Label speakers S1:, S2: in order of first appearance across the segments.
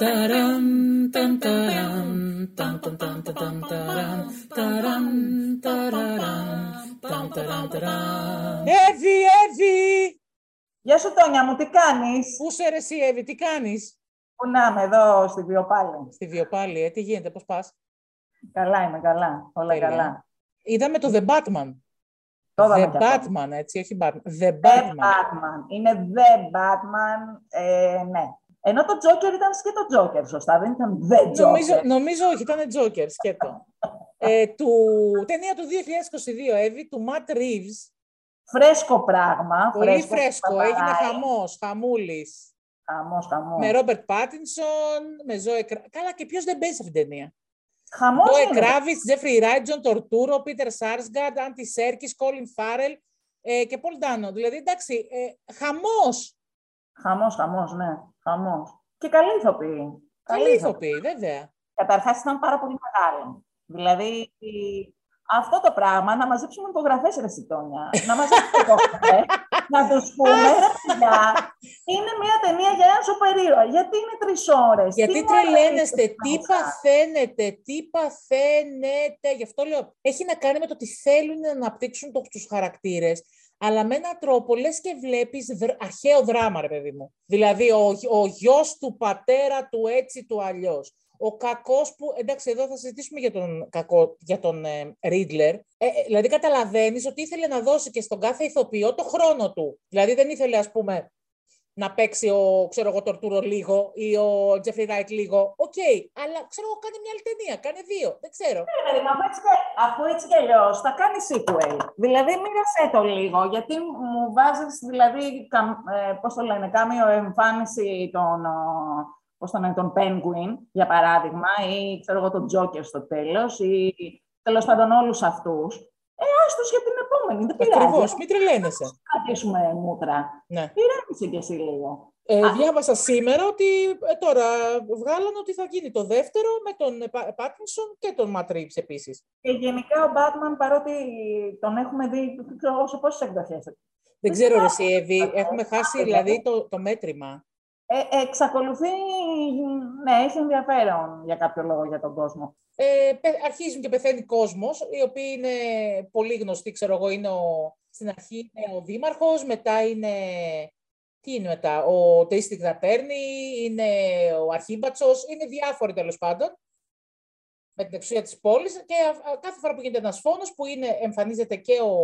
S1: Ταραν, ταν, ταραν, ταν, ταν, ταν, ταν, ταν, ταραν, ταραν, ταραραν, ταν, ταραν, ταραν.
S2: Εύη, Εύη!
S3: Γεια σου Τόνια μου, τι κάνεις;
S2: Πού σε ρε εσύ, Εύη, τι κάνεις;
S3: Πού να είμαι εδώ στη Βιοπάλη.
S2: Στη Βιοπάλη, ε, τι γίνεται, πώς πας;
S3: Καλά είμαι, καλά. Όλα
S2: Τέλεια.
S3: καλά.
S2: Είδαμε το The Batman.
S3: Το είδαμε
S2: The
S3: κι αυτό.
S2: Batman, έτσι, όχι Batman. The
S3: The
S2: Batman.
S3: Batman. Είναι The Batman. Ε, ναι. Ενώ το Joker ήταν και το Joker, σωστά. Δεν ήταν The Joker.
S2: Νομίζω, νομίζω όχι, ήταν Joker, σκέτο. ε, του, ταινία του 2022, Εύη, του Matt Reeves.
S3: Φρέσκο πράγμα.
S2: Πολύ φρέσκο,
S3: που
S2: έγινε
S3: παρά έγινε.
S2: χαμός, χαμούλης.
S3: Χαμός, χαμός.
S2: Με Ρόμπερτ Πάτινσον, με Ζωή Κρα... Καλά, και ποιος δεν παίζει σε αυτήν την ταινία;
S3: Χαμός
S2: Ζωή
S3: είναι.
S2: Κράβιτς, Τζέφρι Ράιτ, Τζον Τορτούρο, Πίτερ Σάρσγκααρντ, Άντι Σέρκης, Κόλιν Φάρελ ε, και Πολ Ντάνο. Δηλαδή, εντάξει, ε, χαμός.
S3: Χαμός, χαμός, ναι. Χαμός. Και καλή ηθοποιή.
S2: Καλή ηθοποιή, βέβαια.
S3: Καταρχάς ήταν πάρα πολύ μεγάλη. Δηλαδή, αυτό το πράγμα, να μαζέψουμε υπογραφές, ρε Σιτόνια, να μαζέψουμε υπογραφές, να τους πούμε, ρε παιδιά, είναι μια ταινία για ένα σούπερ ήρωα. Γιατί είναι τρεις ώρες.
S2: Γιατί
S3: τι
S2: τρελαίνεστε,
S3: νόημα
S2: τι
S3: έχει αυτό.
S2: παθαίνετε, τι παθαίνετε. Γι' αυτό λέω, έχει να κάνει με το ότι θέλουν να αναπτύξουν το, τους χαρακτήρες, αλλά με έναν τρόπο λες και βλέπεις δρα- αρχαίο δράμα, ρε παιδί μου. Δηλαδή, ο, ο γιος του πατέρα του έτσι, του αλλιώς. Ο κακός που, εντάξει, εδώ θα συζητήσουμε για τον κακό, για τον ε, Ρίτλερ. Ε, ε, δηλαδή, καταλαβαίνεις ότι ήθελε να δώσει και στον κάθε ηθοποιό το χρόνο του. Δηλαδή, δεν ήθελε, ας πούμε, να παίξει ο, ξέρω εγώ, Τορτούρο λίγο ή ο Τζέφρι Ράιτ λίγο. Οκ, αλλά ξέρω εγώ, κάνει μια άλλη ταινία, κάνει δύο, δεν ξέρω.
S3: Ναι, παιδί μου, αφού έτσι και- Αφού έτσι κι αλλιώς θα κάνει sequel. Δηλαδή, μοίρασέ το λίγο, γιατί μου βάζεις, δηλαδή, καμ- ε, πώς το λένε, κάμιο εμφάνιση των, ε, πώς το λένε, των Penguin, για παράδειγμα, ή ξέρω εγώ τον Joker στο τέλος, ή τέλος πάντων όλους αυτούς. Ε, άστος για την επόμενη, δεν πειράζει.
S2: Ακριβώς,
S3: Ας
S2: μην τρελαίνεσαι.
S3: Κρατήσουμε μούτρα.
S2: Ναι.
S3: Ηρέμησε κι εσύ λίγο.
S2: Ε, διάβασα σήμερα ότι ε, τώρα βγάλανε ότι θα γίνει το δεύτερο με τον ε, Πα- Πάτινσον και τον Ματ Ρίβς επίσης.
S3: Και γενικά ο Batman, παρότι τον έχουμε δει δεν ξέρω σε πόσες εκδοχές.
S2: Δεν ξέρω ρε εσύ, Εύη,
S3: ξέρω.
S2: έχουμε χάσει δηλαδή το, το μέτρημα.
S3: Ε, εξακολουθεί, ναι, έχει ενδιαφέρον για κάποιο λόγο για τον κόσμο.
S2: Ε, πε- αρχίζουν και πεθαίνει κόσμος, οι οποίοι είναι πολύ γνωστοί, ξέρω εγώ, είναι ο, στην αρχή είναι ο δήμαρχος, μετά είναι, τι είναι μετά, ο District Attorney, είναι ο αρχίμπατσος, είναι διάφοροι τέλος πάντων, με την εξουσία της πόλης και α- α- κάθε φορά που γίνεται ένας φόνος που είναι, εμφανίζεται και ο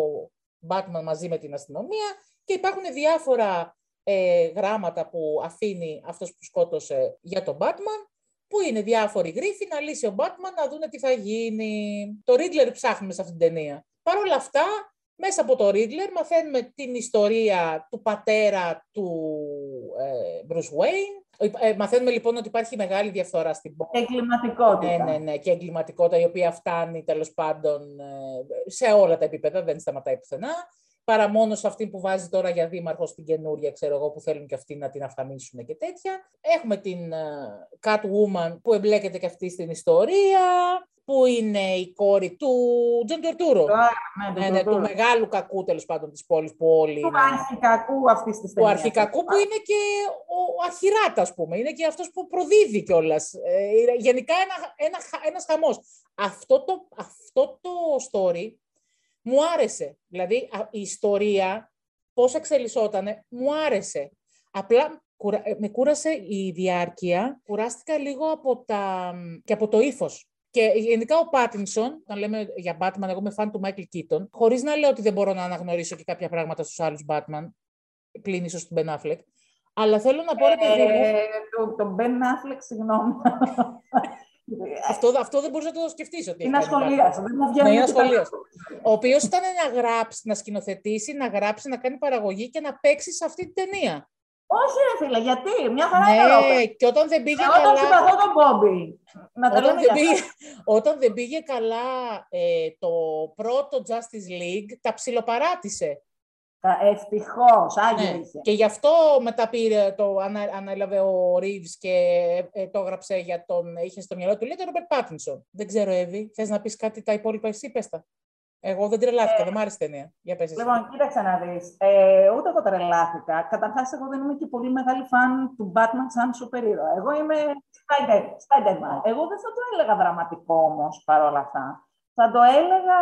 S2: Batman μαζί με την αστυνομία και υπάρχουν διάφορα ε, γράμματα που αφήνει αυτός που σκότωσε για τον Batman που είναι διάφοροι γρίφοι να λύσει ο Batman να δούνε τι θα γίνει. Το Riddler ψάχνουμε σε αυτήν την ταινία. Παρ' όλα αυτά, μέσα από το Riddler μαθαίνουμε την ιστορία του πατέρα του ε, Bruce Wayne. Ε, μαθαίνουμε λοιπόν ότι υπάρχει μεγάλη διαφθορά στην πόλη.
S3: Εγκληματικότητα.
S2: Ναι, ναι, ναι, και εγκληματικότητα η οποία φτάνει τέλος πάντων ε, σε όλα τα επίπεδα, δεν σταματάει πουθενά. Παρά μόνο σε αυτή που βάζει τώρα για δήμαρχο στην καινούρια, ξέρω εγώ, που θέλουν και αυτοί να την αφανίσουν και τέτοια. Έχουμε την ε, Catwoman που εμπλέκεται και αυτή στην ιστορία, που είναι η κόρη του Τζον Τορτούρο.
S3: Ναι,
S2: Ναι, ναι, του μεγάλου κακού τέλος πάντων της πόλης που όλοι
S3: Του
S2: είναι.
S3: αρχικακού αυτής της
S2: Του
S3: ταινίας.
S2: αρχικακού που είναι και ο αρχι rata, ας πούμε. Είναι και αυτός που προδίδει κιόλας. Ε, γενικά ένα, ένα, χα- ένας χαμός. Αυτό το, αυτό το story μου άρεσε. Δηλαδή α- η ιστορία, πώς εξελισσότανε, μου άρεσε. Απλά κουρα- ε, με κούρασε η διάρκεια, κουράστηκα λίγο από τα, και από το ύφος. Και γενικά ο Πάτινσον, όταν λέμε για Batman, εγώ είμαι φαν του Michael Keaton, χωρίς να λέω ότι δεν μπορώ να αναγνωρίσω και κάποια πράγματα στους άλλους Batman, πλην ίσως του Ben Affleck, αλλά θέλω να πω, ρε παιδί μου,
S3: Ε, το- Τον Ben Affleck, συγγνώμη.
S2: αυτό, αυτό δεν μπορείς να το σκεφτείς ότι
S3: Είναι
S2: έχει κάνει Batman.
S3: ασχολίαστο. Δεν μου βγαίνει
S2: Ναι, είναι
S3: τίποτα.
S2: ασχολίαστο. Ο οποίος ήταν να γράψει, να σκηνοθετήσει, να γράψει, να κάνει παραγωγή και να παίξει σε αυτή την ταινία.
S3: Όχι, ρε φίλε, γιατί; Μια χαρά είναι ο
S2: Ναι, και όταν δεν πήγε
S3: Εγώ τον
S2: καλά.
S3: συμπαθώ τον Μπόμπι. Να τα
S2: Όταν
S3: λέμε
S2: δεν,
S3: για
S2: πήγε, όταν δεν πήγε καλά ε, το πρώτο Justice League, τα ψιλοπαράτησε.
S3: Ευτυχώς, άγιο
S2: Ναι.
S3: είχε.
S2: Και γι' αυτό μετά πήρε το, ανα, ανέλαβε ο Reeves και ε, το έγραψε για τον, είχε στο μυαλό του, λέει τον Robert Pattinson. Δεν ξέρω, Εύη, θες να πεις κάτι τα υπόλοιπα εσύ, πες τα. Εγώ δεν τρελάθηκα, δεν μ' άρεσε η ταινία. Για πες εσύ.
S3: Λοιπόν, κοίταξε να δεις. Ε, ούτε εγώ τρελάθηκα. Καταρχάς, εγώ δεν είμαι και πολύ μεγάλη φαν του Batman σαν σούπερ ήρωα. Εγώ είμαι Spider- Spider-Man. Εγώ δεν θα το έλεγα δραματικό όμως παρόλα αυτά. Θα το έλεγα.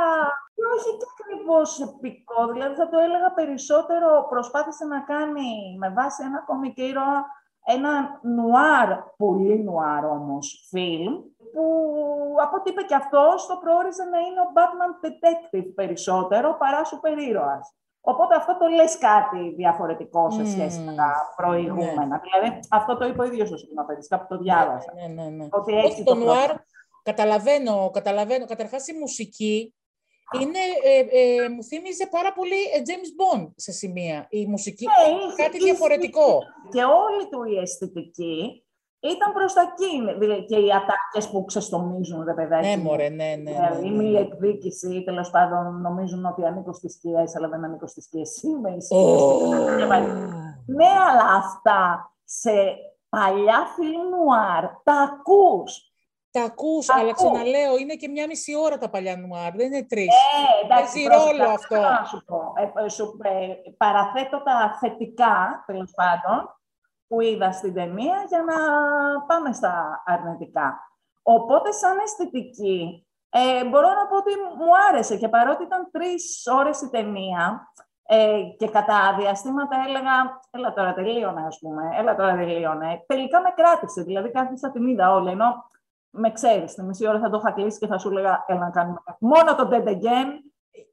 S3: Και όχι και ακριβώς επικό. Δηλαδή, θα το έλεγα περισσότερο. Προσπάθησε να κάνει με βάση ένα κομικό ήρωα ένα νουάρ, πολύ νουάρ όμως, φιλμ, που από ό,τι είπε και αυτός, το προόριζε να είναι ο Batman Detective περισσότερο παρά σούπερ ήρωας. Οπότε αυτό το λες κάτι διαφορετικό σε σχέση με τα προηγούμενα. Δηλαδή, αυτό το είπε ο ίδιος ο σκηνοθέτης, κάπου το διάβασα.
S2: Ναι, ναι, ναι.
S3: Ότι
S2: Όχι,
S3: έτσι
S2: το
S3: το
S2: νουάρ,
S3: πρόβλημα.
S2: καταλαβαίνω, καταλαβαίνω. Καταρχάς η μουσική είναι, ε, ε, μου θύμιζε πάρα πολύ ε, James Bond σε σημεία. Η μουσική
S3: Ναι,
S2: είναι
S3: είχε-
S2: κάτι
S3: είχε-
S2: διαφορετικό.
S3: Και όλη του η αισθητική ήταν προς τα εκεί. Δηλαδή, και οι ατάκες που ξεστομίζουν, ρε παιδάκι.
S2: Ναι,
S3: μου.
S2: μωρέ, ναι, ναι. ναι,
S3: Δηλαδή,
S2: ναι,
S3: Είναι η
S2: ναι.
S3: εκδίκηση, τέλος πάντων, νομίζουν ότι ανήκω στι σκιέ, αλλά δεν ανήκω στι σκιέ. Είμαι η σκιέ.
S2: Ω.
S3: Ναι, αλλά αυτά σε παλιά φιλμ νουάρ τα ακούς.
S2: Τα ακούς,
S3: Τα
S2: αλλά
S3: ακούω.
S2: ξαναλέω, είναι και μια μισή ώρα τα παλιά νουάρ, δεν είναι τρεις.
S3: Ε, εντάξει,
S2: Παίζει
S3: πρόσεξε,
S2: ρόλο
S3: αυτό
S2: αυτό.
S3: θέλω Να σου πω. Ε, ε, σου, ε, παραθέτω τα θετικά, τέλος πάντων, που είδα στην ταινία για να πάμε στα αρνητικά. Οπότε, σαν αισθητική, ε, μπορώ να πω ότι μου άρεσε και παρότι ήταν τρεις ώρες η ταινία ε, και κατά διαστήματα έλεγα, έλα τώρα τελείωνε ας πούμε, έλα τώρα τελείωνε, τελικά με κράτησε, δηλαδή κάθισα την είδα όλη, ενώ με ξέρεις, τη μισή ώρα θα το είχα κλείσει και θα σου έλεγα, έλα να κάνουμε μόνο το Dead Again,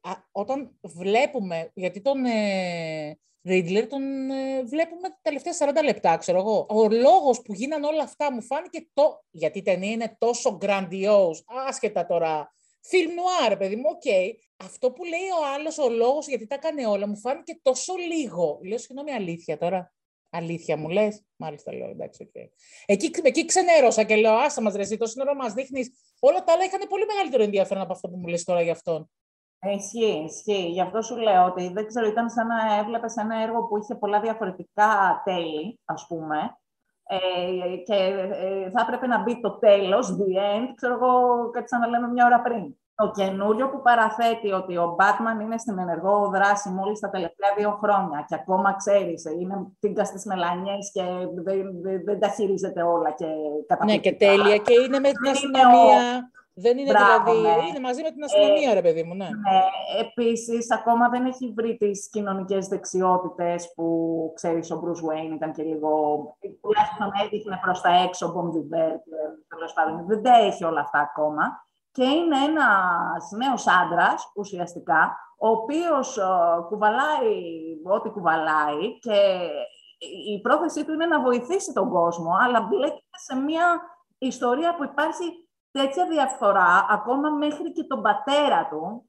S2: Α, όταν βλέπουμε, γιατί τον ε, Ρίτλερ τον ε, βλέπουμε τα τελευταία 40 λεπτά, ξέρω εγώ. Ο λόγος που γίνανε όλα αυτά μου φάνηκε το... Γιατί η ταινία είναι τόσο grandiose, άσχετα τώρα. Φιλμ νουάρ, παιδί μου, οκ. Αυτό που λέει ο άλλος, ο λόγος γιατί τα έκανε όλα, μου φάνηκε τόσο λίγο. Λέω, συγγνώμη, αλήθεια τώρα. Αλήθεια μου λες; Μάλιστα λέω, εντάξει, οκ. Εκεί, εκεί ξενέρωσα και λέω, άσε μας ρε, εσύ, τόση ώρα μας δείχνεις. Όλα τα άλλα είχαν πολύ μεγαλύτερο ενδιαφέρον από αυτό που μου λες τώρα για αυτόν.
S3: Ισχύει, ισχύει. Γι' αυτό σου λέω ότι δεν ξέρω, ήταν σαν να έβλεπες ένα έργο που είχε πολλά διαφορετικά τέλη, ας πούμε. Ε, και ε, θα έπρεπε να μπει το τέλος, the end, ξέρω εγώ, κάτι σαν να λέμε μια ώρα πριν. Το καινούριο που παραθέτει ότι ο Batman είναι στην ενεργό δράση μόλις τα τελευταία δύο χρόνια και ακόμα ξέρεις, ε, είναι τίγκα στις μελανιές και δεν, δεν, δεν τα χειρίζεται όλα και
S2: Ναι,
S3: καταπληκτικά.
S2: και τέλεια. Και είναι με την
S3: Δεν είναι
S2: αστυνομία. Δεν είναι
S3: Μπράβο,
S2: δηλαδή.
S3: ναι.
S2: Είναι μαζί με την αστυνομία, ρε παιδί μου, ναι.
S3: Ναι, επίσης, ακόμα δεν έχει βρει τις κοινωνικές δεξιότητες που, ξέρεις, ο Bruce Wayne ήταν και λίγο... Τουλάχιστον έδειχνε προς τα έξω, Bon Vivant, τέλος πάντων. Δεν τα έχει όλα αυτά ακόμα. Και είναι ένας νέος άντρας, ουσιαστικά, ο οποίος ε, κουβαλάει ό,τι κουβαλάει και η πρόθεσή του είναι να βοηθήσει τον κόσμο, αλλά μπλέκεται σε μια ιστορία που υπάρχει τέτοια διαφθορά, ακόμα μέχρι και τον πατέρα του,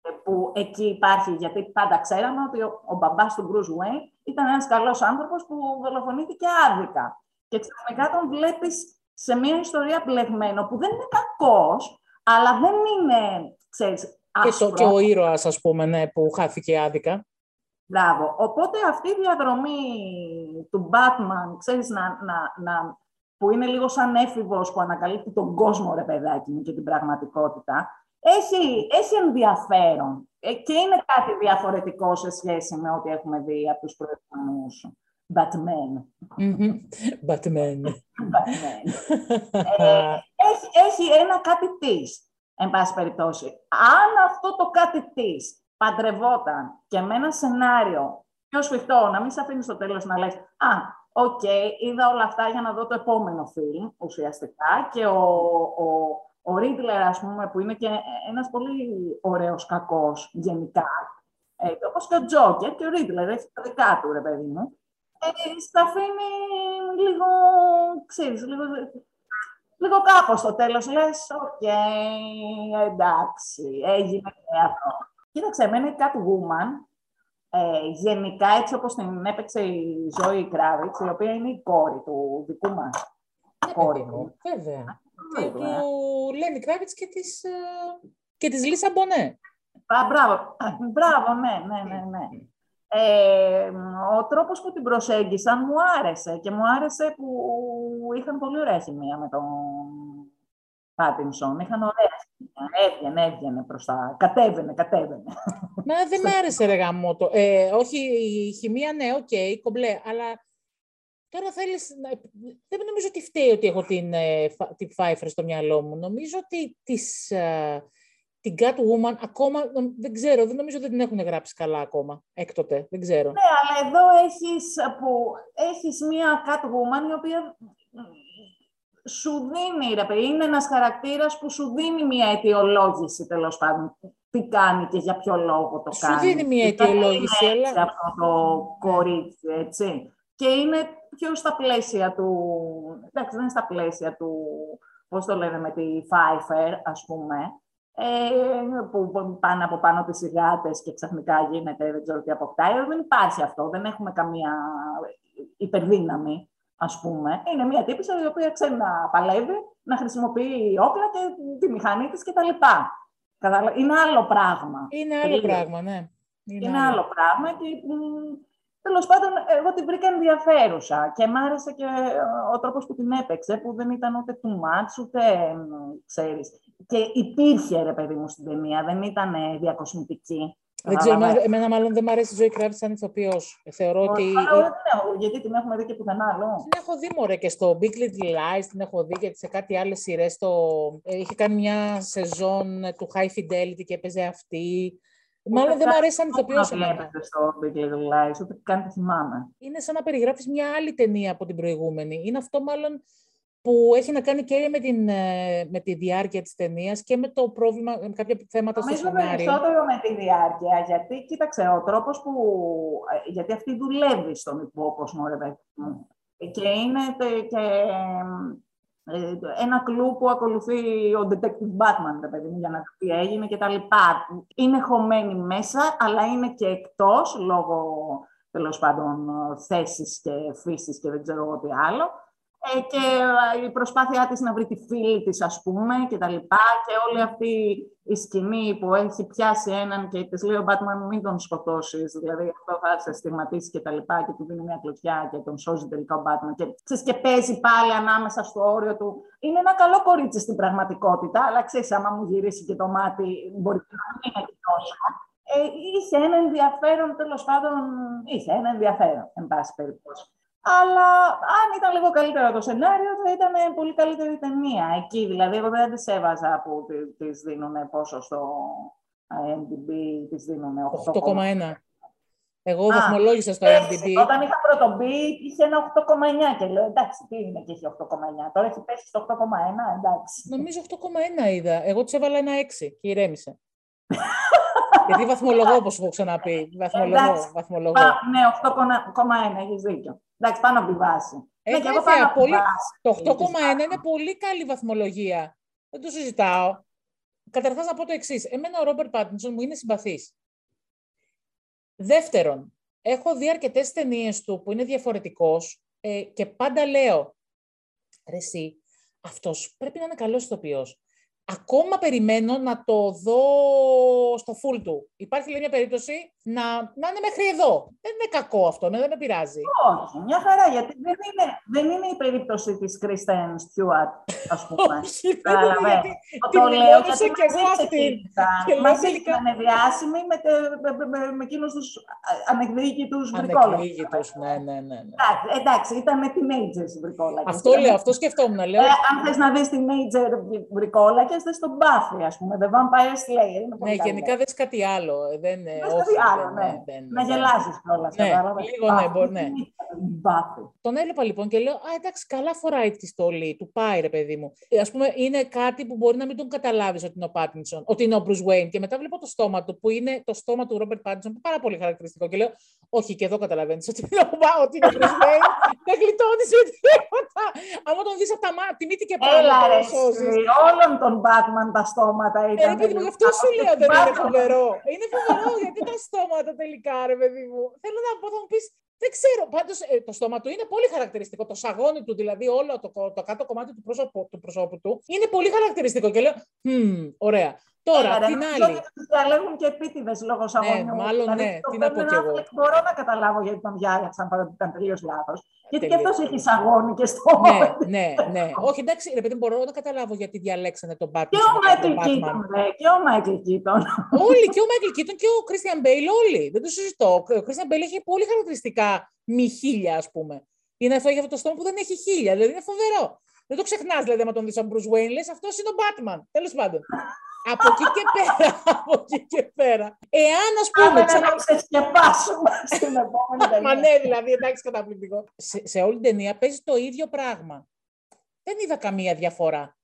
S3: ε, που εκεί υπάρχει, γιατί πάντα ξέραμε ότι ο, ο μπαμπάς του Bruce Wayne ήταν ένας καλός άνθρωπος που δολοφονήθηκε άδικα. Και ξαφνικά τον βλέπεις σε μια ιστορία μπλεγμένο που δεν είναι κακός, αλλά δεν είναι, ξέρεις,
S2: Και,
S3: άσπρο.
S2: το, και ο ήρωας, ας πούμε, ναι, που χάθηκε άδικα.
S3: Μπράβο. Οπότε αυτή η διαδρομή του Batman, ξέρεις, να, να, να, που είναι λίγο σαν έφηβος που ανακαλύπτει τον κόσμο, ρε παιδάκι μου, και την πραγματικότητα, έχει, έχει ενδιαφέρον Ε, και είναι κάτι διαφορετικό σε σχέση με ό,τι έχουμε δει από τους προηγούμενους Batman.
S2: Μμμ. Batman.
S3: Batman. Ε, έχει, έχει ένα κάτι της, εν πάση περιπτώσει. Αν αυτό το κάτι της παντρευόταν και με ένα σενάριο πιο σφιχτό, να μην σε αφήνεις στο τέλος να λες «Α, οκ, είδα όλα αυτά για να δω το επόμενο φιλμ, ουσιαστικά» και ο, ο, ο Ρίτλερ, ας πούμε, που είναι και ένας πολύ ωραίος κακός γενικά, ε, όπως και ο Τζόκερ και ο Ρίτλερ, έχει τα δικά του, ρε παιδί μου, ε, στα αφήνει λίγο, ξέρεις, λίγο, λίγο κάπως στο τέλος. Λες, οκ, εντάξει, έγινε και αυτό. Κοίταξε, εμένα η Catwoman, ε, γενικά έτσι όπως την έπαιξε η Ζωή Κράβιτς, η οποία είναι η κόρη του δικού μας.
S2: Ναι,
S3: κόρη
S2: παιδί μου,
S3: μου.
S2: βέβαια. Και
S3: Κόρη
S2: του
S3: του, ε.
S2: Λένι Κράβιτς και της, ε, και της Λίσα Μπονέ.
S3: Α, μπράβο, Α, μπράβο, ναι, ναι, ναι, ναι. Ε, ο τρόπος που την προσέγγισαν μου άρεσε και μου άρεσε που είχαν πολύ ωραία χημεία με τον, Πάτινσον. Είχαν ωραία σκηνικά. Έβγαινε, έβγαινε προς τα... Κατέβαινε, κατέβαινε.
S2: Μα δεν μ' άρεσε ρε γαμώτο. Ε, όχι, η χημεία ναι, οκ, okay, κομπλέ, αλλά τώρα θέλεις... Να... Δεν νομίζω ότι φταίει ότι έχω την, ε, την Pfeiffer στο μυαλό μου. Νομίζω ότι της, ε, την Catwoman ακόμα, δεν ξέρω, δεν νομίζω ότι την έχουν γράψει καλά ακόμα, έκτοτε, δεν ξέρω.
S3: Ναι, αλλά εδώ έχεις, που, έχεις μία Catwoman η οποία σου δίνει, ρε παιδί, είναι ένας χαρακτήρας που σου δίνει μια αιτιολόγηση, τέλος πάντων, τι κάνει και για ποιο λόγο το
S2: σου
S3: κάνει.
S2: Σου δίνει μια αιτιολόγηση,
S3: αλλά... αυτό το κορίτσι, έτσι. Και είναι πιο στα πλαίσια του, εντάξει, δεν είναι στα πλαίσια του, πώς το λένε με τη Pfeiffer, ας πούμε, ε, που πάνε από πάνω τις ηγάτες και ξαφνικά γίνεται, δεν ξέρω τι αποκτάει. Δεν υπάρχει αυτό, δεν έχουμε καμία υπερδύναμη ας πούμε, είναι μια τύπησα η οποία ξέρει να παλεύει, να χρησιμοποιεί όπλα και τη μηχανή της κτλ. Είναι άλλο πράγμα.
S2: Είναι άλλο πράγμα, ναι.
S3: Είναι, είναι άλλο. πράγμα και τέλος πάντων εγώ την βρήκα ενδιαφέρουσα και μ' άρεσε και ο τρόπος που την έπαιξε, που δεν ήταν ούτε too much, ούτε ξέρεις. Και υπήρχε, ρε παιδί μου, στην ταινία, δεν ήταν διακοσμητική.
S2: Δεν ξέρω, εμένα μάλλον δεν μου αρέσει η ζωή Κράβιτ σαν ηθοποιός. Θεωρώ ότι.
S3: γιατί την έχουμε δει και πουθενά άλλο.
S2: Την έχω δει μωρέ και στο Big Little Lies, την έχω δει και σε κάτι άλλες σειρές. Στο... Ε, είχε κάνει μια σεζόν του High Fidelity και έπαιζε αυτή. Μάλλον δεν μου αρέσει σαν ηθοποιό.
S3: Δεν έπαιζε στο Big Little Lies, ούτε καν τη θυμάμαι.
S2: Είναι σαν να περιγράφεις μια άλλη ταινία από την προηγούμενη. Είναι αυτό μάλλον που έχει να κάνει και με, την, ε, με τη διάρκεια της ταινίας και με το πρόβλημα, με κάποια θέματα στο σενάριο.
S3: Νομίζω περισσότερο με τη διάρκεια, γιατί κοίταξε, ο τρόπος που... Ε, γιατί αυτή δουλεύει στον υπόκοσμο, ρε μου. Και είναι και ε, ένα κλου που ακολουθεί ο Detective Batman, ρε παιδί μου, για να δει τι έγινε και τα λοιπά. Είναι χωμένη μέσα, αλλά είναι και εκτός, λόγω, τέλος πάντων, θέσης και φύσης και δεν ξέρω εγώ τι άλλο. Ε, και ε, η προσπάθειά της να βρει τη φίλη της, ας πούμε, και τα λοιπά. Και όλη αυτή η σκηνή που έχει πιάσει έναν και της λέει ο Μπάτμαν μην τον σκοτώσεις, δηλαδή αυτό θα σε στιγματίσει και τα λοιπά και του δίνει μια κλωτσιά και τον σώζει τελικά ο Μπάτμαν και, ξέρεις, και παίζει πάλι ανάμεσα στο όριο του. Είναι ένα καλό κορίτσι στην πραγματικότητα, αλλά ξέρεις, άμα μου γυρίσει και το μάτι μπορεί να μην είναι τόσο. Ε, είχε ένα ενδιαφέρον, τέλος πάντων, είχε ένα ενδιαφέρον, εν πάση περιπτώσει. Αλλά αν ήταν λίγο καλύτερο το σενάριο, θα ήταν πολύ καλύτερη η ταινία. Εκεί δηλαδή, εγώ δεν τις έβαζα που τη δίνουν πόσο στο IMDb, τη δίνουν
S2: 8,1. Εγώ Α, βαθμολόγησα στο IMDb.
S3: Όταν είχα πρωτομπεί, είχε ένα 8,9 και λέω εντάξει, τι είναι και έχει 8,9. Τώρα έχει πέσει στο 8,1, εντάξει.
S2: Νομίζω 8,1 είδα. Εγώ τη έβαλα ένα 6 και ηρέμησε. Γιατί βαθμολογώ, όπως έχω ξαναπεί. Βαθμολογώ. βαθμολογώ.
S3: ναι, 8,1, έχεις δίκιο. Εντάξει, πάνω από τη βάση.
S2: Ε, ναι, και εγώ πάνω πολύ... Το 8,1 είναι πολύ καλή βαθμολογία. Δεν το συζητάω. Καταρχάς να πω το εξής. Εμένα ο Ρόμπερτ Πάτινσον μου είναι συμπαθής. Δεύτερον, έχω δει αρκετές ταινίες του που είναι διαφορετικός ε, και πάντα λέω. Ρε εσύ, αυτός πρέπει να είναι καλός ηθοποιός ακόμα περιμένω να το δω στο full του. Υπάρχει λέει, μια περίπτωση να, να είναι μέχρι εδώ. Δεν είναι κακό αυτό, ναι, δεν με πειράζει.
S3: Όχι, μια χαρά, γιατί δεν είναι, δεν είναι η περίπτωση της Κρίστεν Στιούαρτ, ας πούμε.
S2: Όχι, δεν είναι, γιατί
S3: το λέω γιατί και εγώ αυτή. Μαζί ήταν διάσημοι με, με, με, με εκείνους τους ανεκδίκητους βρικόλακες.
S2: Ανεκδίκητους, ναι, ναι, ναι. ναι.
S3: Εντάξει, ήταν teenagers βρικόλακες.
S2: Αυτό λέω, αυτό σκεφτόμουν. Λέω. Ε,
S3: αν θες να δεις teenager βρικόλακες, δες στον Buffy, ας πούμε, The Vampire Slayer. Είναι
S2: ναι, γενικά δες κάτι άλλο. Ε, δεν,
S3: δες κάτι άλλο, ναι. Δεν, να γελάσεις κιόλας.
S2: Ναι, λίγο ναι, μπορεί, ναι. Τον έβλεπα λοιπόν και λέω, α, εντάξει, καλά φοράει τη στολή, του πάει ρε παιδί μου. Ε, ας πούμε, είναι κάτι που μπορεί να μην τον καταλάβεις ότι είναι ο Πάτινσον, ότι είναι ο Bruce Wayne. Και μετά βλέπω το στόμα του, που είναι το στόμα του Ρόμπερτ Πάτινσον, που πάρα πολύ χαρακτηριστικό. Και λέω, όχι, και εδώ καταλαβαίνεις ότι είναι ο ότι είναι ο Bruce Wayne. δεν γλιτώνεις με τίποτα. Αν τον δεις από τα μάτια, τη μύτη και πάνω.
S3: Έλα, ρε, όλων των Batman τα στόματα
S2: ήταν. Ε, ρε παιδί μου, γι' αυτό σου λέω δεν είναι φοβερό. Είναι φοβερό γιατί τα στόματα τελικά, ρε παιδί μου. Θέλω να πω, θα μου πεις, δεν ξέρω. Πάντως ε, το στόμα του είναι πολύ χαρακτηριστικό. Το σαγόνι του, δηλαδή όλο το, το κάτω κομμάτι του πρόσωπου, του πρόσωπου του, είναι πολύ χαρακτηριστικό. Και λέω, hm, ωραία. Τώρα,
S3: Έλα, ρε,
S2: την
S3: νομίζω
S2: άλλη.
S3: ότι τους διαλέγουν και επίτηδες λόγω αγωνιού.
S2: μάλλον ναι,
S3: το
S2: τι να πω
S3: Ben
S2: κι εγώ.
S3: Affleck Μπορώ να καταλάβω γιατί τον διάλεξαν παρότι ήταν τελείως λάθος. Γιατί και
S2: Τελείως
S3: αυτός έχει
S2: λάθος.
S3: σαγόνι και στο.
S2: ναι, ναι, ναι. Όχι, εντάξει, ρε παιδί, μου, μπορώ να καταλάβω γιατί διαλέξανε τον Batman.
S3: Και ο
S2: σε
S3: Μάικλ
S2: τον Batman.
S3: Κίτον, ρε, και ο Μάικλ Κίτον.
S2: Όλοι, και ο Μάικλ Κίτον και ο Κρίστιαν Μπέιλ, όλοι. Δεν το συζητώ. Ο Κρίστιαν Μπέιλ έχει πολύ χαρακτηριστικά μη χίλια, ας πούμε. Είναι αυτό για αυτό το στόμα που δεν έχει χίλια. Δηλαδή είναι φοβερό. Δεν το ξεχνάς, δηλαδή, άμα τον δεις σαν Bruce Wayne, λες αυτός είναι ο Batman. Τέλος πάντων. Από εκεί και πέρα. από εκεί και πέρα. Εάν, ας πούμε.
S3: Πάμε
S2: ξανα-
S3: να το ξεσκεπάσουμε στην επόμενη
S2: Μα
S3: ταινία.
S2: ναι, δηλαδή, εντάξει, καταπληκτικό. Σε, σε όλη την ταινία παίζει το ίδιο πράγμα. Δεν είδα καμία διαφορά.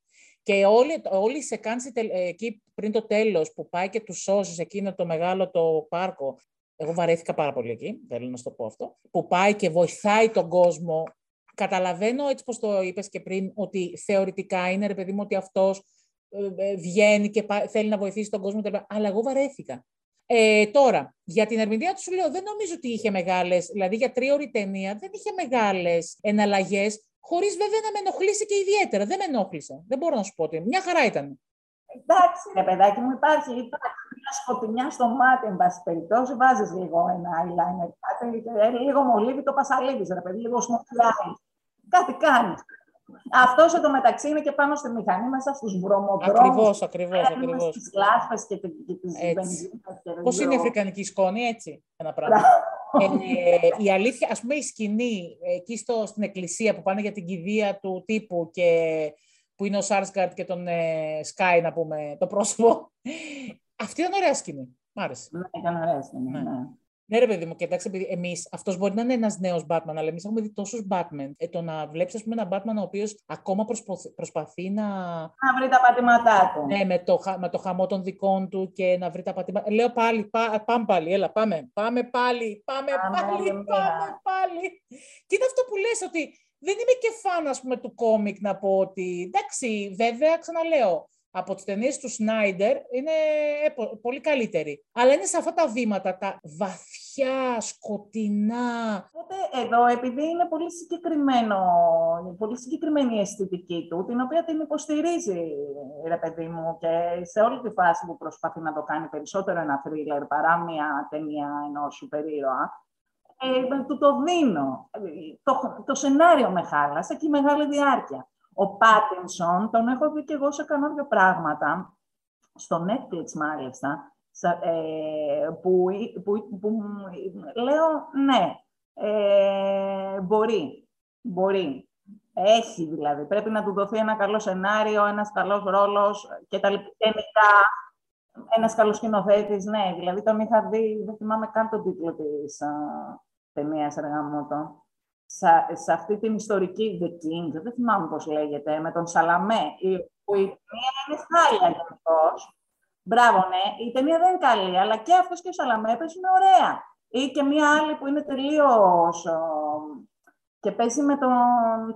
S2: Και όλη, όλη η σεκάνση τελ- ε, εκεί πριν το τέλος που πάει και τους σώσει εκείνο το μεγάλο το πάρκο. Εγώ βαρέθηκα πάρα πολύ εκεί, θέλω να σου το πω αυτό. Που πάει και βοηθάει τον κόσμο. Καταλαβαίνω έτσι πως το είπες και πριν ότι θεωρητικά είναι ρε παιδί μου ότι αυτός ε, ε, βγαίνει και πά- θέλει να βοηθήσει τον κόσμο. τελικά. Αλλά εγώ βαρέθηκα. Ε, τώρα, για την ερμηνεία του σου λέω, δεν νομίζω ότι είχε μεγάλες, δηλαδή για τρίωρη ταινία δεν είχε μεγάλες εναλλαγές, χωρίς βέβαια να με ενοχλήσει και ιδιαίτερα. Δεν με ενόχλησε. Δεν μπορώ να σου πω ότι. Μια χαρά ήταν.
S3: Εντάξει, ρε παιδάκι μου, υπάρχει, υπάρχει μια σκοτεινιά στο μάτι, εν πάση περιπτώσει. Βάζεις λίγο ένα eyeliner, κάτι, ε, λίγο μολύβι, το πασαλίβι, ρε παιδί, λίγο σμοκλάκι. Κάτι κάνεις. Αυτός εδώ μεταξύ είναι και πάνω στη μηχανή μέσα στους βρωμοδρόμους.
S2: Ακριβώς, ακριβώς, ακριβώς.
S3: Τι λάσπες και, και, και τις
S2: Έτσι.
S3: βενζίνες.
S2: Πώς είναι η αφρικανική σκόνη, έτσι, ένα πράγμα. ε, η αλήθεια, ας πούμε, η σκηνή εκεί στο, στην εκκλησία που πάνε για την κηδεία του τύπου και που είναι ο Σάρσκαρτ και τον ε, Σκάι, να πούμε, το πρόσωπο. Αυτή ήταν ωραία σκηνή. Μ' άρεσε.
S3: Ναι, ήταν ωραία σκηνή,
S2: Ναι.
S3: ναι.
S2: Ναι, ρε παιδί μου, κοιτάξτε, επειδή εμείς, αυτός μπορεί να είναι ένας νέος Batman, αλλά εμείς έχουμε δει τόσους Batman. Ε, το να βλέπεις, ας πούμε, ένα Batman ο οποίος ακόμα προσπαθ- προσπαθεί να.
S3: Να βρει τα πατήματά του.
S2: Ναι, με το, χα- με το χαμό των δικών του και να βρει τα πατήματα. Λέω πάλι, πά, πάμε πάλι, έλα, πάμε. Πάμε πάλι, πάμε,
S3: Πάμε
S2: πάλι,
S3: άλλη μία.
S2: πάμε πάλι. Και είναι αυτό που λες ότι δεν είμαι και φαν, ας πούμε, του κόμικ να πω ότι, εντάξει, βέβαια, ξαναλέω, από τις ταινίες του Σνάιντερ είναι ε, πο- πολύ καλύτερη. Αλλά είναι σε αυτά τα βήματα, τα βαθιά, σκοτεινά.
S3: Οπότε εδώ, επειδή είναι πολύ, συγκεκριμένο, πολύ συγκεκριμένη η αισθητική του, την οποία την υποστηρίζει, ρε παιδί μου, και σε όλη τη φάση που προσπαθεί να το κάνει περισσότερο ένα θρίλερ παρά μια ταινία ενός σούπερ ήρωα, ε, του το δίνω. Ε, Το, το σενάριο με χάλασε και η μεγάλη διάρκεια. Ο Πάτινσον, τον έχω δει και εγώ σε κανένα πράγματα, στο Netflix μάλιστα, σα- ε, που, που, που λέω ναι, ε, μπορεί, μπορεί. Έχει δηλαδή. Πρέπει να του δοθεί ένα καλό σενάριο, ένας καλός ρόλος και τα λοιπά. Γενικά, ένας καλός σκηνοθέτης, ναι. Δηλαδή τον είχα δει, δεν θυμάμαι καν τον τίτλο της α, ταινίας Εργαμότο. Σε, σε αυτή την ιστορική The King, δεν θυμάμαι πώς λέγεται, με τον Σαλαμέ, η- που η ταινία είναι χάλια για αυτός. Μπράβο, ναι. Η ταινία δεν είναι καλή, αλλά και αυτός και ο Σαλαμέ παίζουν ωραία. Ή και μία άλλη που είναι τελείως... ο, και παίζει με τον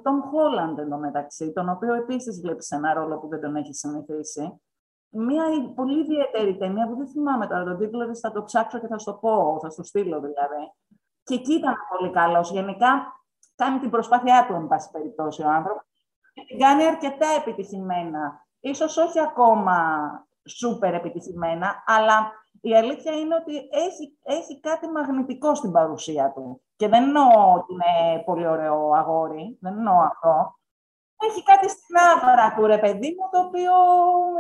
S3: Τόμ Χόλαντ εντωμεταξύ, τον οποίο επίσης βλέπεις σε ένα ρόλο που δεν τον έχει συνηθίσει. Μία πολύ ιδιαίτερη ταινία που δεν θυμάμαι τώρα τον τίτλο της, θα το ψάξω και θα σου το πω, θα σου το στείλω δηλαδή. Και εκεί ήταν πολύ καλός. Γενικά κάνει την προσπάθειά του, εν πάση περιπτώσει, ο άνθρωπος. Και την κάνει αρκετά επιτυχημένα. Ίσως όχι ακόμα σούπερ επιτυχημένα, αλλά η αλήθεια είναι ότι έχει, έχει κάτι μαγνητικό στην παρουσία του. Και δεν εννοώ ότι είναι πολύ ωραίο αγόρι, δεν εννοώ αυτό. Έχει κάτι στην άβρα του, ρε παιδί μου, το οποίο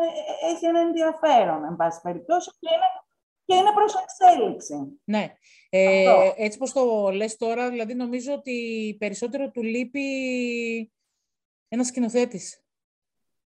S3: ε, έχει ένα ενδιαφέρον, εν πάση περιπτώσει, και είναι, και είναι προς εξέλιξη.
S2: Ναι. Ε,
S3: Αυτό.
S2: έτσι πως το λες τώρα, δηλαδή νομίζω ότι περισσότερο του λείπει ένας σκηνοθέτης.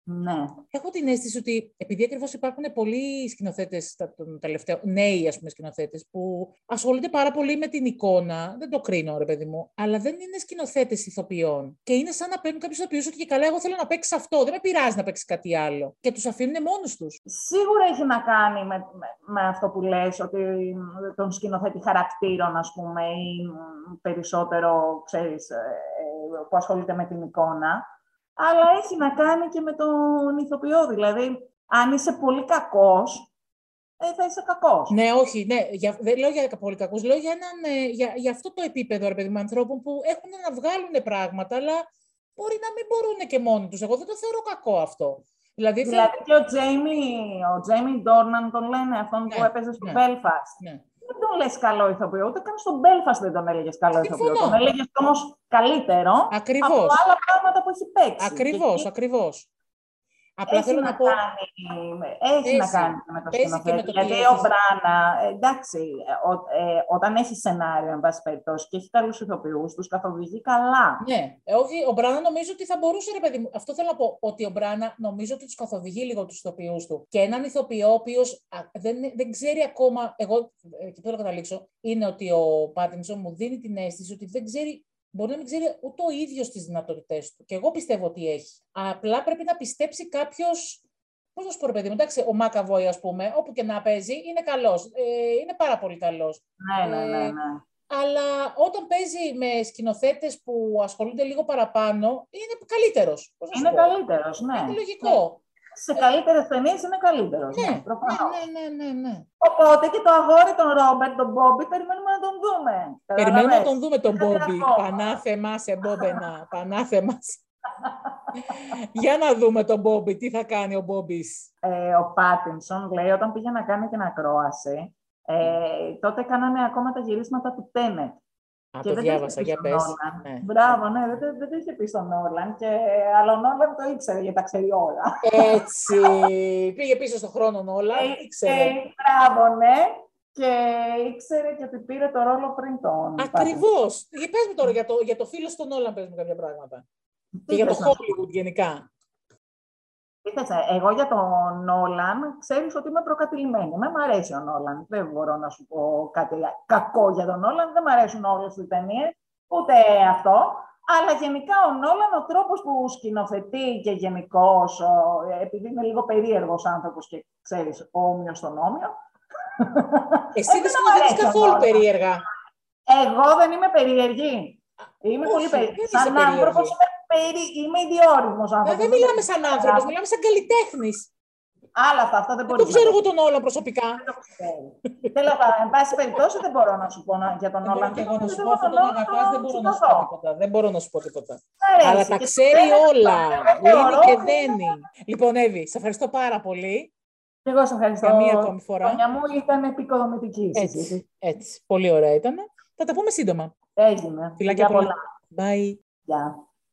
S3: Ναι.
S2: Έχω την αίσθηση ότι επειδή ακριβώς υπάρχουν πολλοί σκηνοθέτες των τελευταίων, νέοι ας πούμε σκηνοθέτες, που ασχολούνται πάρα πολύ με την εικόνα, δεν το κρίνω ρε παιδί μου, αλλά δεν είναι σκηνοθέτες ηθοποιών. Και είναι σαν να παίρνουν κάποιους ηθοποιούς ότι και καλά, εγώ θέλω να παίξει αυτό, δεν με πειράζει να παίξει κάτι άλλο. Και τους αφήνουν μόνους τους.
S3: Σίγουρα έχει να κάνει με, με, με αυτό που λες, ότι τον σκηνοθέτη χαρακτήρων, ας πούμε, ή μ, περισσότερο, ξέρεις, ε, ε, που ασχολείται με την εικόνα. Αλλά έχει να κάνει και με τον ηθοποιό. Δηλαδή, αν είσαι πολύ κακός, ε, θα είσαι κακός.
S2: Ναι, όχι, ναι. Για, δεν λέω για πολύ κακούς. Λέω για, έναν, ε, για, για αυτό το επίπεδο ρε παιδί μου, ανθρώπων που έχουν να βγάλουν πράγματα, αλλά μπορεί να μην μπορούν και μόνοι τους. Εγώ δεν το θεωρώ κακό αυτό. Δηλαδή, θέλω-
S3: Δηλαδή και ο Τζέιμι, ο Τζέιμι Ντόρναν τον λένε, αυτόν που
S2: Ναι,
S3: έπαιζε στο
S2: ναι.
S3: Belfast.
S2: ναι.
S3: Δεν τον λες καλό ηθοποιό, ούτε καν στον Belfast δεν τον έλεγες καλό ηθοποιό.
S2: Συμφωνώ.
S3: Τον έλεγες όμως καλύτερο
S2: Ακριβώς.
S3: από άλλα πράγματα που έχει παίξει.
S2: Ακριβώς,
S3: Και εκεί
S2: ακριβώς. Απλά
S3: έχει
S2: θέλω
S3: να,
S2: να πω...
S3: κάνει, έχει να
S2: Παίζει.
S3: κάνει και με το
S2: Παίζει και
S3: σκηνοθέτη.
S2: με το τι
S3: γιατί
S2: έχεις.
S3: ο Μπράνα, ε, εντάξει, ε, ο- ε, όταν έχει σενάριο, εν πάση περιπτώσει, και έχει καλούς ηθοποιούς, τους καθοδηγεί καλά.
S2: Ναι, ε, όχι, ο Μπράνα νομίζω ότι θα μπορούσε, ρε παιδί μου. Αυτό θέλω να πω, ότι ο Μπράνα νομίζω ότι τους καθοδηγεί λίγο τους ηθοποιούς του. Και έναν ηθοποιό, ο οποίος δεν, δεν ξέρει ακόμα. Εγώ, ε, και θέλω να καταλήξω, είναι ότι ο Πάτινσον μου δίνει την αίσθηση ότι δεν ξέρει. Μπορεί να μην ξέρει ούτε ο ίδιος τις δυνατότητές του. Και εγώ πιστεύω ότι έχει. Απλά πρέπει να πιστέψει κάποιος. Πώς να σου πω, ρε παιδί μου, εντάξει, ο Μάκαβόη, ας πούμε, όπου και να παίζει, είναι καλός. Ε, είναι πάρα πολύ καλός.
S3: Ναι, ναι, ναι.
S2: Ε,
S3: ναι.
S2: Αλλά όταν παίζει με σκηνοθέτες που ασχολούνται λίγο παραπάνω, είναι καλύτερος.
S3: Είναι καλύτερος, ναι.
S2: Είναι λογικό.
S3: Σε καλύτερες ταινίες είναι καλύτερος.
S2: Ναι,
S3: Ναι,
S2: ναι,
S3: προφανώς.
S2: ναι, ναι, ναι, ναι.
S3: Οπότε και το αγόρι τον Ρόμπερτ, τον Μπόμπι, περιμένουμε να τον δούμε.
S2: Περιμένουμε να
S3: Καταλαβες.
S2: τον δούμε τον
S3: Δεν
S2: Μπόμπι.
S3: ακούω.
S2: Πανάθεμα σε Μπόμπενα. Πανάθεμα. Για να δούμε τον Μπόμπι. Τι θα κάνει ο Μπόμπις.
S3: Ε, ο Πάτινσον λέει όταν πήγε να κάνει την ακρόαση, ε, τότε κάνανε ακόμα τα γυρίσματα του Τένετ.
S2: Α,
S3: Και
S2: το
S3: δεν
S2: διάβασα.
S3: το είχε
S2: Για
S3: πει
S2: πες.
S3: στον Νόλαν.
S2: Ναι.
S3: Μπράβο, ναι, δεν, το- δεν το είχε πει στον Νόλαν. Και, αλλά ο Νόλαν το ήξερε γιατί τα ξέρει όλα.
S2: Έτσι. Πήγε πίσω στον χρόνο όλα.
S3: Ε,
S2: Ήξερε.
S3: ε, μπράβο, ναι. Και ήξερε και ότι πήρε το ρόλο πριν τον Πάτινσον.
S2: Ακριβώς. Πες μου τώρα για το, για το φίλο στον όλα, πες μου κάποια πράγματα. Και για το
S3: θες να σου
S2: Hollywood γενικά.
S3: Τι θες, ε, εγώ για τον Νόλαν ξέρεις ότι είμαι προκατηλημένη. Με μ' αρέσει ο Νόλαν. Δεν μπορώ να σου πω κάτι κακό για τον Νόλαν. Δεν μ' αρέσουν όλες τις ταινίες, ούτε αυτό. Αλλά γενικά ο Νόλαν, ο τρόπος που σκηνοθετεί και γενικώς, επειδή είναι λίγο περίεργος άνθρωπος και ξέρεις, όμοιος στον όμοιο.
S2: Εσύ δεν
S3: Εμένα μ'
S2: σκηνοθετείς
S3: αρέσει ο
S2: καθόλου
S3: Νόλαν.
S2: περίεργα.
S3: Εγώ δεν είμαι περίεργη. Είμαι
S2: Όχι,
S3: πολύ
S2: δεν
S3: περίεργη.
S2: είσαι
S3: Σαν
S2: περίεργη.
S3: άνθρωπος είμαι, περί... είμαι ιδιόρυθμος
S2: Ε,
S3: άνθρωπος.
S2: δεν μιλάμε σαν άνθρωπος, μιλάμε σαν καλλιτέχνης.
S3: Άλλα αυτά, αυτά δεν
S2: Δεν
S3: μπορείς
S2: το ξέρω εγώ τον όλα προσωπικά.
S3: Θέλω να εν πάση περιπτώσει δεν μπορώ να σου πω να- για τον
S2: Δεν μπορώ
S3: Όλαν.
S2: και εγώ να σου πω
S3: Εγώ
S2: αυτό
S3: τον
S2: τον
S3: Όλαν
S2: αγαπάς, δεν μπορώ να σου πω
S3: συμπαθώ.
S2: τίποτα. Δεν μπορώ να σου πω τίποτα.
S3: Μ' αρέσει
S2: Αλλά τα
S3: και
S2: ξέρει
S3: δεν-
S2: όλα.
S3: δεν
S2: Λύνει
S3: θεωρώ
S2: και
S3: ότι-
S2: δένει. Λοιπόν, Εύη, σε ευχαριστώ πάρα πολύ.
S3: Και Εγώ σε ευχαριστώ.
S2: Για μία ακόμη φορά.
S3: Για μου ήταν επικοδομητική η συζήτηση.
S2: Έτσι, έτσι. Πολύ ωραία ήταν. Θα τα πούμε σύντομα.
S3: Έγινε.
S2: Φιλάκια
S3: Για
S2: πολλά. Bye.
S3: Γεια.